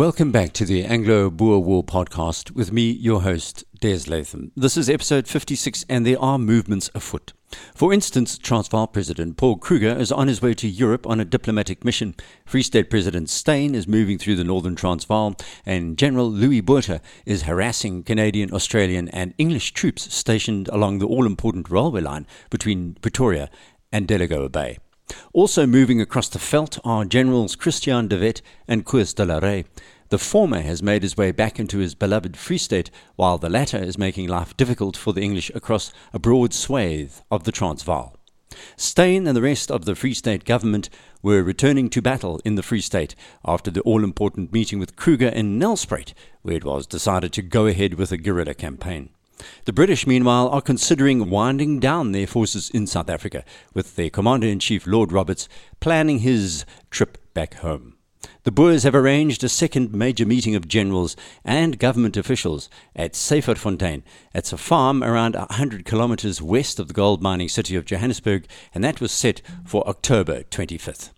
Welcome back to the Anglo Boer War podcast with me, your host, Des Latham. This is episode 56, and there are movements afoot. For instance, Transvaal President Paul Kruger is on his way to Europe on a diplomatic mission. Free State President Steyn is moving through the northern Transvaal, and General Louis Botha is harassing Canadian, Australian, and English troops stationed along the all important railway line between Pretoria and Delagoa Bay. Also moving across the veldt are Generals Christiaan de Wet and Koos de la Rey. The former has made his way back into his beloved Free State, while the latter is making life difficult for the English across a broad swathe of the Transvaal. Steyn and the rest of the Free State government were returning to battle in the Free State after the all important meeting with Kruger in Nelspruit, where it was decided to go ahead with a guerrilla campaign. The British, meanwhile, are considering winding down their forces in South Africa, with their Commander in Chief, Lord Roberts, planning his trip back home. The Boers have arranged a second major meeting of generals and government officials at Syferfontein. It's a farm around 100 kilometers west of the gold mining city of Johannesburg, and that was set for October 25th.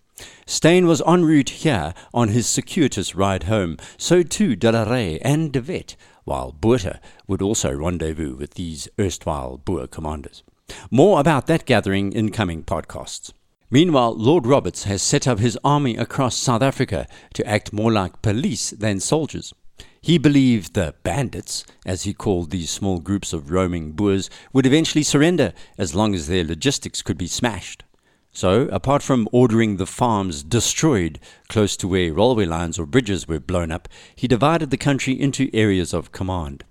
Steyn was en route here on his circuitous ride home, so too De la Rey and De Wet, while Botha would also rendezvous with these erstwhile Boer commanders. More about that gathering in coming podcasts. Meanwhile, Lord Roberts has set up his army across South Africa to act more like police than soldiers. He believed the bandits, as he called these small groups of roaming Boers, would eventually surrender as long as their logistics could be smashed. So, apart from ordering the farms destroyed close to where railway lines or bridges were blown up, he divided the country into areas of command.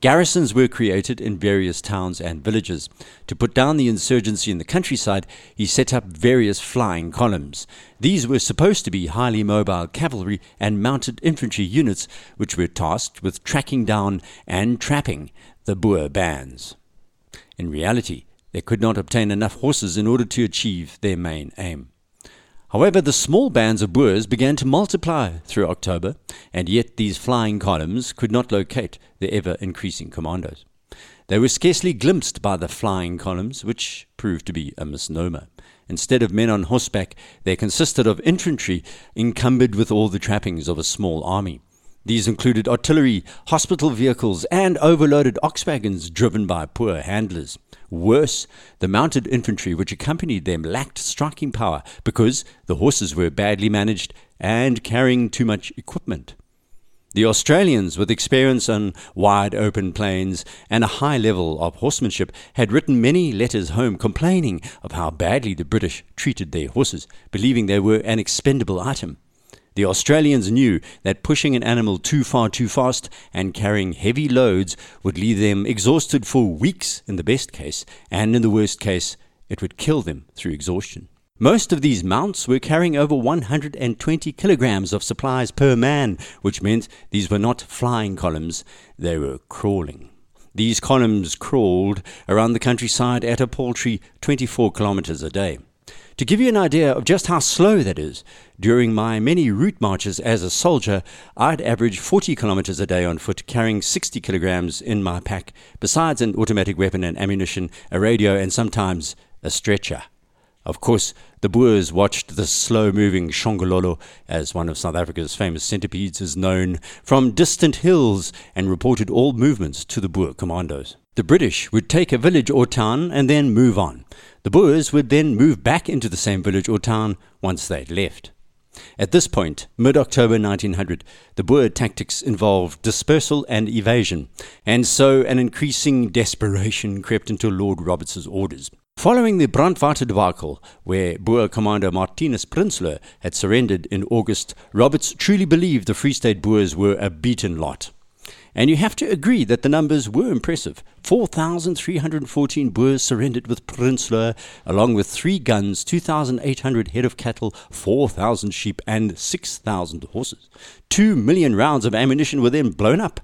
Garrisons were created in various towns and villages. To put down the insurgency in the countryside, he set up various flying columns. These were supposed to be highly mobile cavalry and mounted infantry units, which were tasked with tracking down and trapping the Boer bands. In reality, they could not obtain enough horses in order to achieve their main aim. However, the small bands of Boers began to multiply through October, and yet these flying columns could not locate the ever increasing commandos. They were scarcely glimpsed by the flying columns, which proved to be a misnomer. Instead of men on horseback, they consisted of infantry encumbered with all the trappings of a small army. These included artillery, hospital vehicles, and overloaded ox wagons driven by poor handlers. Worse, the mounted infantry which accompanied them lacked striking power because the horses were badly managed and carrying too much equipment. The Australians, with experience on wide open plains and a high level of horsemanship, had written many letters home complaining of how badly the British treated their horses, believing they were an expendable item. The Australians knew that pushing an animal too far too fast and carrying heavy loads would leave them exhausted for weeks in the best case, and in the worst case, it would kill them through exhaustion. Most of these mounts were carrying over 120 kilograms of supplies per man, which meant these were not flying columns, they were crawling. These columns crawled around the countryside at a paltry 24 kilometers a day. To give you an idea of just how slow that is, during my many route marches as a soldier, I'd average 40 kilometers a day on foot, carrying 60 kilograms in my pack, besides an automatic weapon and ammunition, a radio, and sometimes a stretcher. Of course, the Boers watched the slow moving Shongololo, as one of South Africa's famous centipedes is known, from distant hills and reported all movements to the Boer commandos. The British would take a village or town and then move on. The Boers would then move back into the same village or town once they'd left. At this point, mid October 1900, the Boer tactics involved dispersal and evasion, and so an increasing desperation crept into Lord Roberts's orders. Following the Brandwater debacle, where Boer commander Martinus Prinsloo had surrendered in August, Roberts truly believed the Free State Boers were a beaten lot. And you have to agree that the numbers were impressive. 4,314 Boers surrendered with Prinsloo, along with three guns, 2,800 head of cattle, 4,000 sheep, and 6,000 horses. Two million rounds of ammunition were then blown up.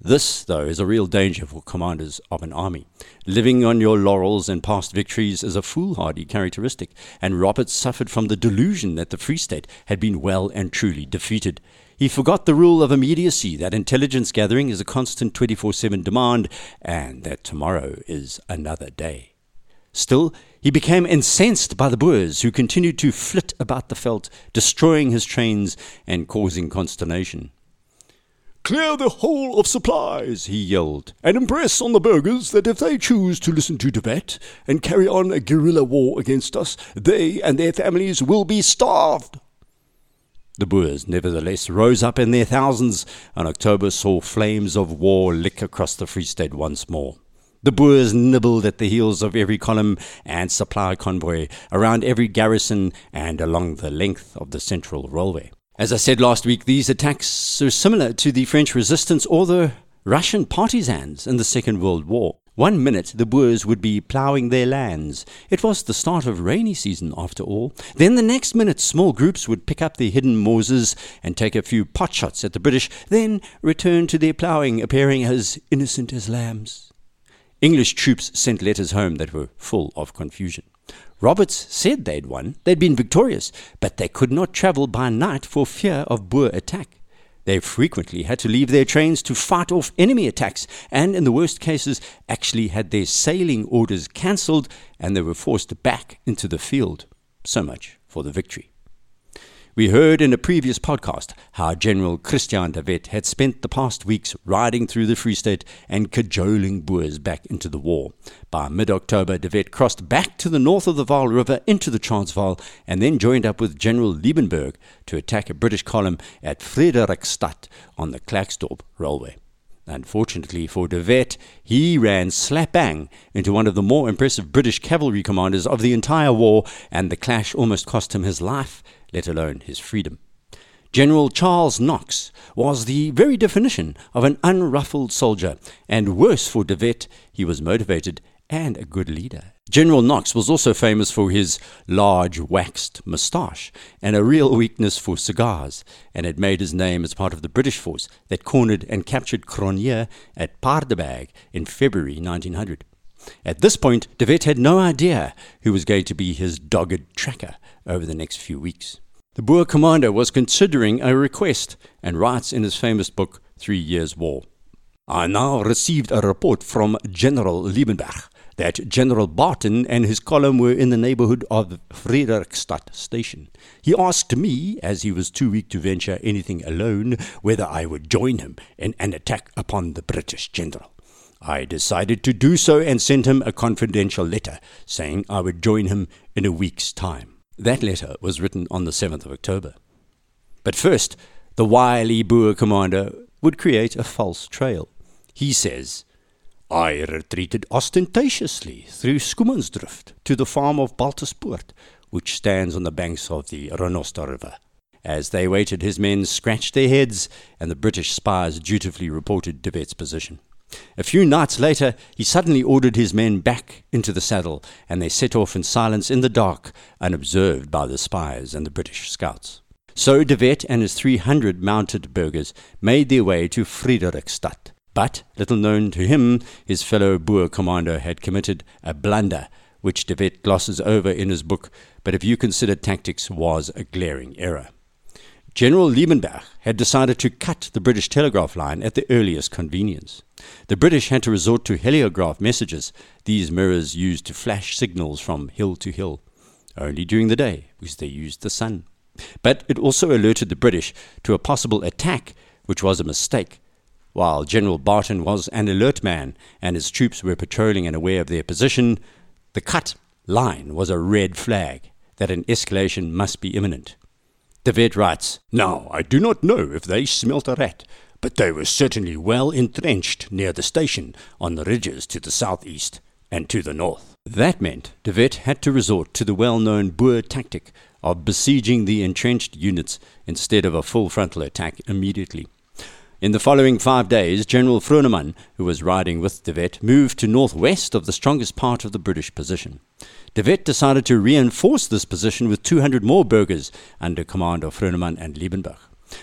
This, though, is a real danger for commanders of an army. Living on your laurels and past victories is a foolhardy characteristic, and Roberts suffered from the delusion that the Free State had been well and truly defeated. He forgot the rule of immediacy, that intelligence gathering is a constant 24 7 demand, and that tomorrow is another day. Still, He became incensed by the Boers, who continued to flit about the veld, destroying his trains and causing consternation. Clear the whole of supplies, he yelled, and impress on the burghers that if they choose to listen to De Wet and carry on a guerrilla war against us, they and their families will be starved. The Boers, nevertheless, rose up in their thousands, and October saw flames of war lick across the Free State once more. The Boers nibbled at the heels of every column and supply convoy, around every garrison, and along the length of the Central Railway. As I said last week, these attacks are similar to the French resistance or the Russian partisans in the Second World War. One minute the Boers would be ploughing their lands. It was the start of rainy season, after all. Then the next minute small groups would pick up the hidden Mausers and take a few pot shots at the British, then return to their ploughing, appearing as innocent as lambs. English troops sent letters home that were full of confusion. Roberts said they'd won, they'd been victorious, but they could not travel by night for fear of Boer attack. They frequently had to leave their trains to fight off enemy attacks, and in the worst cases, actually had their sailing orders cancelled and they were forced back into the field. So much for the victory. We heard in a previous podcast how General Christiaan de Wet had spent the past weeks riding through the Free State and cajoling Boers back into the war. By mid October, de Wet crossed back to the north of the Vaal River into the Transvaal and then joined up with General Liebenberg to attack a British column at Frederikstadt on the Klerksdorp Railway. Unfortunately for de Wet, he ran slap bang into one of the more impressive British cavalry commanders of the entire war, and the clash almost cost him his life let alone his freedom. General Charles Knox was the very definition of an unruffled soldier, and worse for De Wet, he was motivated and a good leader. General Knox was also famous for his large waxed moustache and a real weakness for cigars, and had made his name as part of the British force that cornered and captured Cronje at Paardeberg in February 1900. At this point, De Wet had no idea who was going to be his dogged tracker over the next few weeks. The Boer commander was considering a request and writes in his famous book, Three Years' War. I now received a report from General Liebenberg that General Barton and his column were in the neighborhood of Frederikstadt station. He asked me, as he was too weak to venture anything alone, whether I would join him in an attack upon the British general. I decided to do so and sent him a confidential letter saying I would join him in a week's time. That letter was written on the 7th of October. But first, the wily Boer commander would create a false trail. He says, I retreated ostentatiously through Schoemansdrift to the farm of Baltuspoort, which stands on the banks of the Renoster River. As they waited, his men scratched their heads, and the British spies dutifully reported De Wet's position. A few nights later, he suddenly ordered his men back into the saddle, and they set off in silence in the dark, unobserved by the spies and the British scouts. So De Wet and his 300 mounted burghers made their way to Frederikstadt. But, little known to him, his fellow Boer commander had committed a blunder, which De Wet glosses over in his book, but if you consider tactics, was a glaring error. General Liebenberg had decided to cut the British telegraph line at the earliest convenience. The British had to resort to heliograph messages, these mirrors used to flash signals from hill to hill, only during the day, because they used the sun. But it also alerted the British to a possible attack, which was a mistake. While General Barton was an alert man and his troops were patrolling and aware of their position, the cut line was a red flag that an escalation must be imminent. De Wet writes, Now, I do not know if they smelt a rat, but they were certainly well entrenched near the station on the ridges to the southeast and to the north. That meant De Wet had to resort to the well known Boer tactic of besieging the entrenched units instead of a full frontal attack immediately. In the following five days, General Froneman, who was riding with De Wet, moved to northwest of the strongest part of the British position. De Wet decided to reinforce this position with 200 more burghers under command of Froneman and Liebenberg.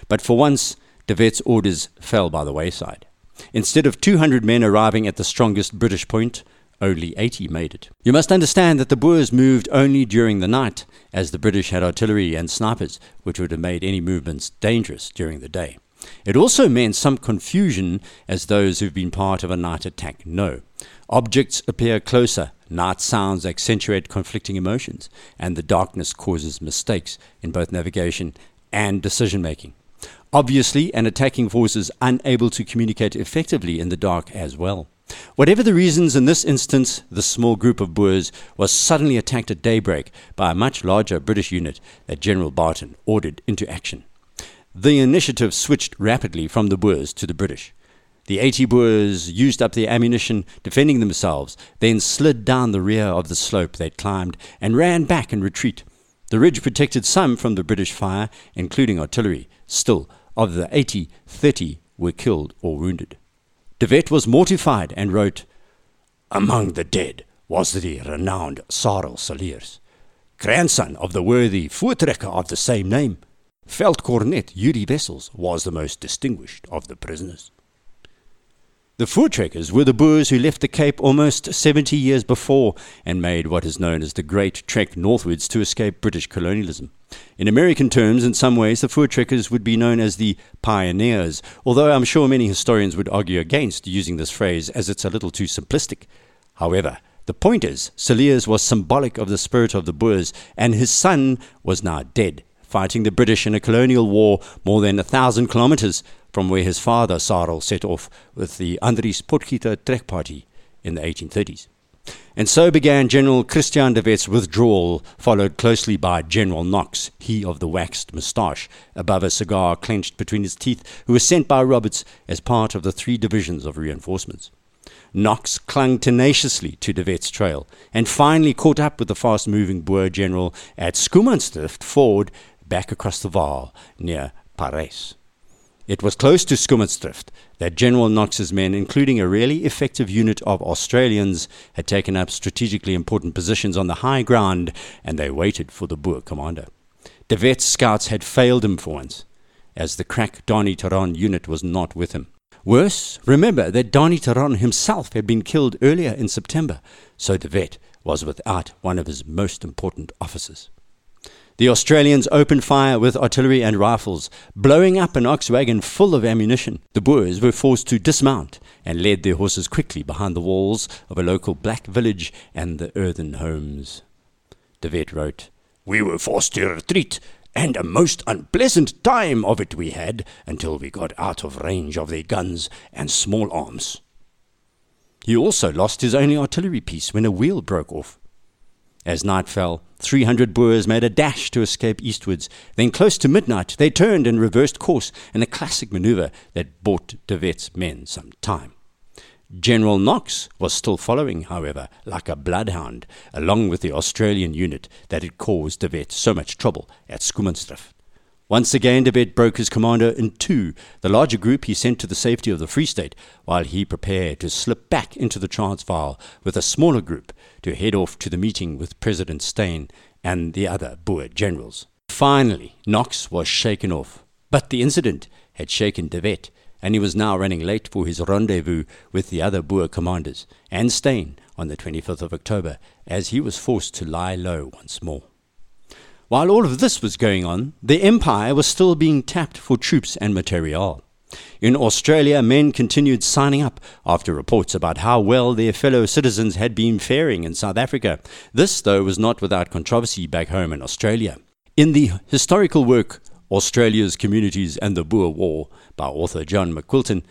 But for once, De Wet's orders fell by the wayside. Instead of 200 men arriving at the strongest British point, only 80 made it. You must understand that the Boers moved only during the night, as the British had artillery and snipers, which would have made any movements dangerous during the day. It also meant some confusion, as those who've been part of a night attack know. Objects appear closer Night sounds accentuate conflicting emotions, and the darkness causes mistakes in both navigation and decision making. Obviously, an attacking force is unable to communicate effectively in the dark as well. Whatever the reasons in this instance, the small group of Boers was suddenly attacked at daybreak by a much larger British unit that General Barton ordered into action. The initiative switched rapidly from the Boers to the British. The 80 Boers used up their ammunition defending themselves, then slid down the rear of the slope they'd climbed and ran back in retreat. The ridge protected some from the British fire, including artillery. Still, of the 80, 30 were killed or wounded. De Wet was mortified and wrote, Among the dead was the renowned Sarel Cilliers, grandson of the worthy voortrekker of the same name. Veldkornet Yuri Wessels was the most distinguished of the prisoners. The voortrekkers were the Boers who left the Cape almost 70 years before and made what is known as the Great Trek northwards to escape British colonialism. In American terms, in some ways, the voortrekkers would be known as the pioneers, although I'm sure many historians would argue against using this phrase as it's a little too simplistic. However, the point is, Cilliers was symbolic of the spirit of the Boers, and his son was now dead fighting the British in a colonial war more than a thousand kilometers from where his father, Sarel, set off with the Andries Potgieter Trek Party in the 1830s. And so began General Christiaan de Wet's withdrawal, followed closely by General Knox, he of the waxed moustache, above a cigar clenched between his teeth, who was sent by Roberts as part of the three divisions of reinforcements. Knox clung tenaciously to de Wet's trail and finally caught up with the fast moving Boer general at Schoemansdrift Ford back across the Vaal near Parys. It was close to Schoemansdrift that General Knox's men, including a really effective unit of Australians, had taken up strategically important positions on the high ground and they waited for the Boer commander. De Wet's scouts had failed him for once, as the crack Danie Theron unit was not with him. Worse, remember that Danie Theron himself had been killed earlier in September, so De Wet was without one of his most important officers. The Australians opened fire with artillery and rifles, blowing up an ox wagon full of ammunition. The Boers were forced to dismount and led their horses quickly behind the walls of a local black village and the earthen homes. De Wet wrote, We were forced to retreat, and a most unpleasant time of it we had until we got out of range of their guns and small arms. He also lost his only artillery piece when a wheel broke off. As night fell, 300 Boers made a dash to escape eastwards. Then, close to midnight, they turned and reversed course in a classic maneuver that bought De Wet's men some time. General Knox was still following, however, like a bloodhound, along with the Australian unit that had caused De Wet so much trouble at Schoemansdrift. Once again, De Wet broke his commander in two. The larger group he sent to the safety of the Free State, while he prepared to slip back into the Transvaal with a smaller group to head off to the meeting with President Steyn and the other Boer generals. Finally, Knox was shaken off, but the incident had shaken De Wet, and he was now running late for his rendezvous with the other Boer commanders and Steyn on the 25th of October, as he was forced to lie low once more. While all of this was going on, the empire was still being tapped for troops and material. In Australia, men continued signing up after reports about how well their fellow citizens had been faring in South Africa. This, though, was not without controversy back home in Australia. In the historical work Australia's Communities and the Boer War by author John McQuilton,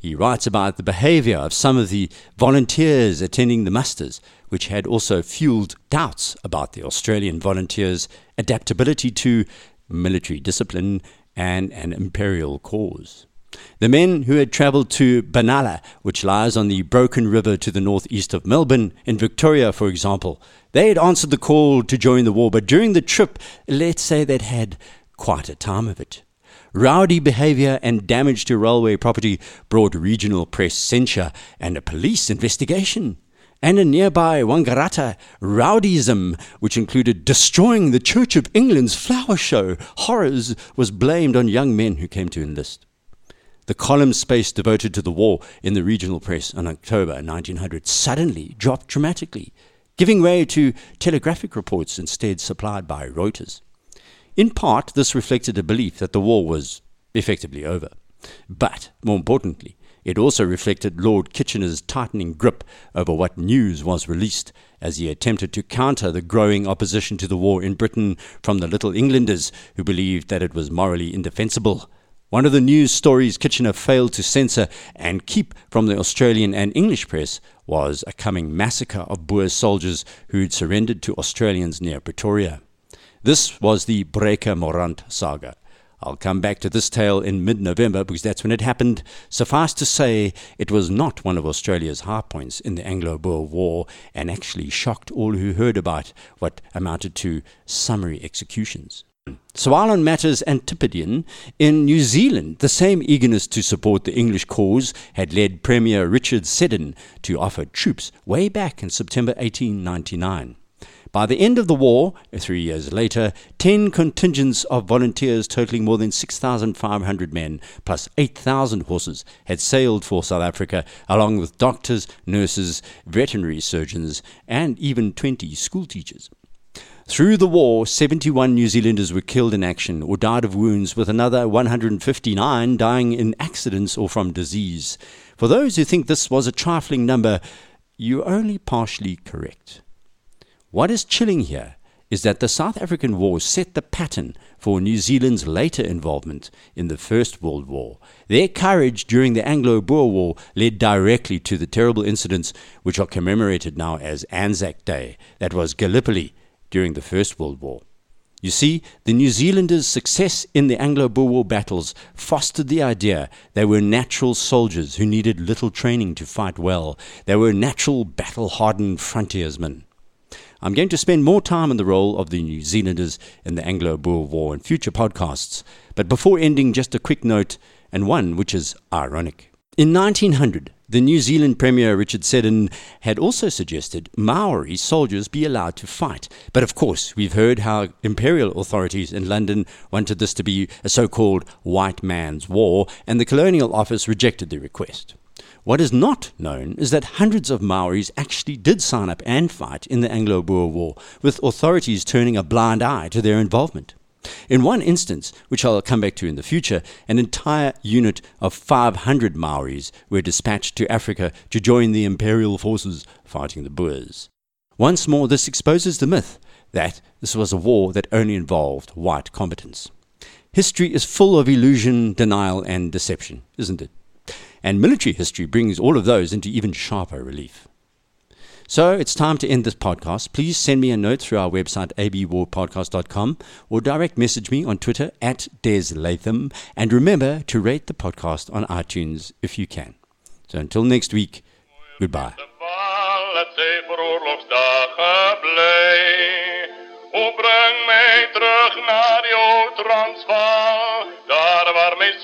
he writes about the behavior of some of the volunteers attending the musters, which had also fueled doubts about the Australian volunteers' adaptability to military discipline and an imperial cause. The men who had travelled to Benalla, which lies on the Broken River to the northeast of Melbourne, in Victoria, for example, they had answered the call to join the war, but during the trip, let's say they'd had quite a time of it. Rowdy behaviour and damage to railway property brought regional press censure and a police investigation. And in nearby Wangaratta, rowdyism, which included destroying the Church of England's flower show, horrors, was blamed on young men who came to enlist. The column space devoted to the war in the regional press in October 1900 suddenly dropped dramatically, giving way to telegraphic reports instead supplied by Reuters. In part, this reflected a belief that the war was effectively over. But, more importantly, It also reflected Lord Kitchener's tightening grip over what news was released as he attempted to counter the growing opposition to the war in Britain from the Little Englanders who believed that it was morally indefensible. One of the news stories Kitchener failed to censor and keep from the Australian and English press was a coming massacre of Boer soldiers who'd surrendered to Australians near Pretoria. This was the Breaker Morant saga. I'll come back to this tale in mid November because that's when it happened. Suffice to say, it was not one of Australia's high points in the Anglo Boer War and actually shocked all who heard about what amounted to summary executions. So while on matters Antipodean, in New Zealand, the same eagerness to support the English cause had led Premier Richard Seddon to offer troops way back in September 1899. By the end of the war, three years later, 10 contingents of volunteers totaling more than 6,500 men, plus 8,000 horses, had sailed for South Africa, along with doctors, nurses, veterinary surgeons, and even 20 schoolteachers. Through the war, 71 New Zealanders were killed in action or died of wounds, with another 159 dying in accidents or from disease. For those who think this was a trifling number, you're only partially correct. What is chilling here is that the South African War set the pattern for New Zealand's later involvement in the First World War. Their courage during the Anglo Boer War led directly to the terrible incidents which are commemorated now as Anzac Day, that was Gallipoli during the First World War. You see, the New Zealanders' success in the Anglo Boer War battles fostered the idea they were natural soldiers who needed little training to fight well. They were natural battle hardened frontiersmen. I'm going to spend more time on the role of the New Zealanders in the Anglo Boer War in future podcasts. But before ending, just a quick note, and one which is ironic. In 1900, the New Zealand Premier Richard Seddon had also suggested Maori soldiers be allowed to fight. But of course, we've heard how imperial authorities in London wanted this to be a so called white man's war, and the Colonial Office rejected the request. What is not known is that hundreds of Maoris actually did sign up and fight in the Anglo Boer War, with authorities turning a blind eye to their involvement. In one instance, which I'll come back to in the future, an entire unit of 500 Maoris were dispatched to Africa to join the imperial forces fighting the Boers. Once more, this exposes the myth that this was a war that only involved white combatants. History is full of illusion, denial, and deception, isn't it? And military history brings all of those into even sharper relief. So it's time to end this podcast. Please send me a note through our website, abwarpodcast.com, or direct message me on Twitter at Des Latham. And remember to rate the podcast on iTunes if you can. So until next week, goodbye. Transvaal, daar waar mijn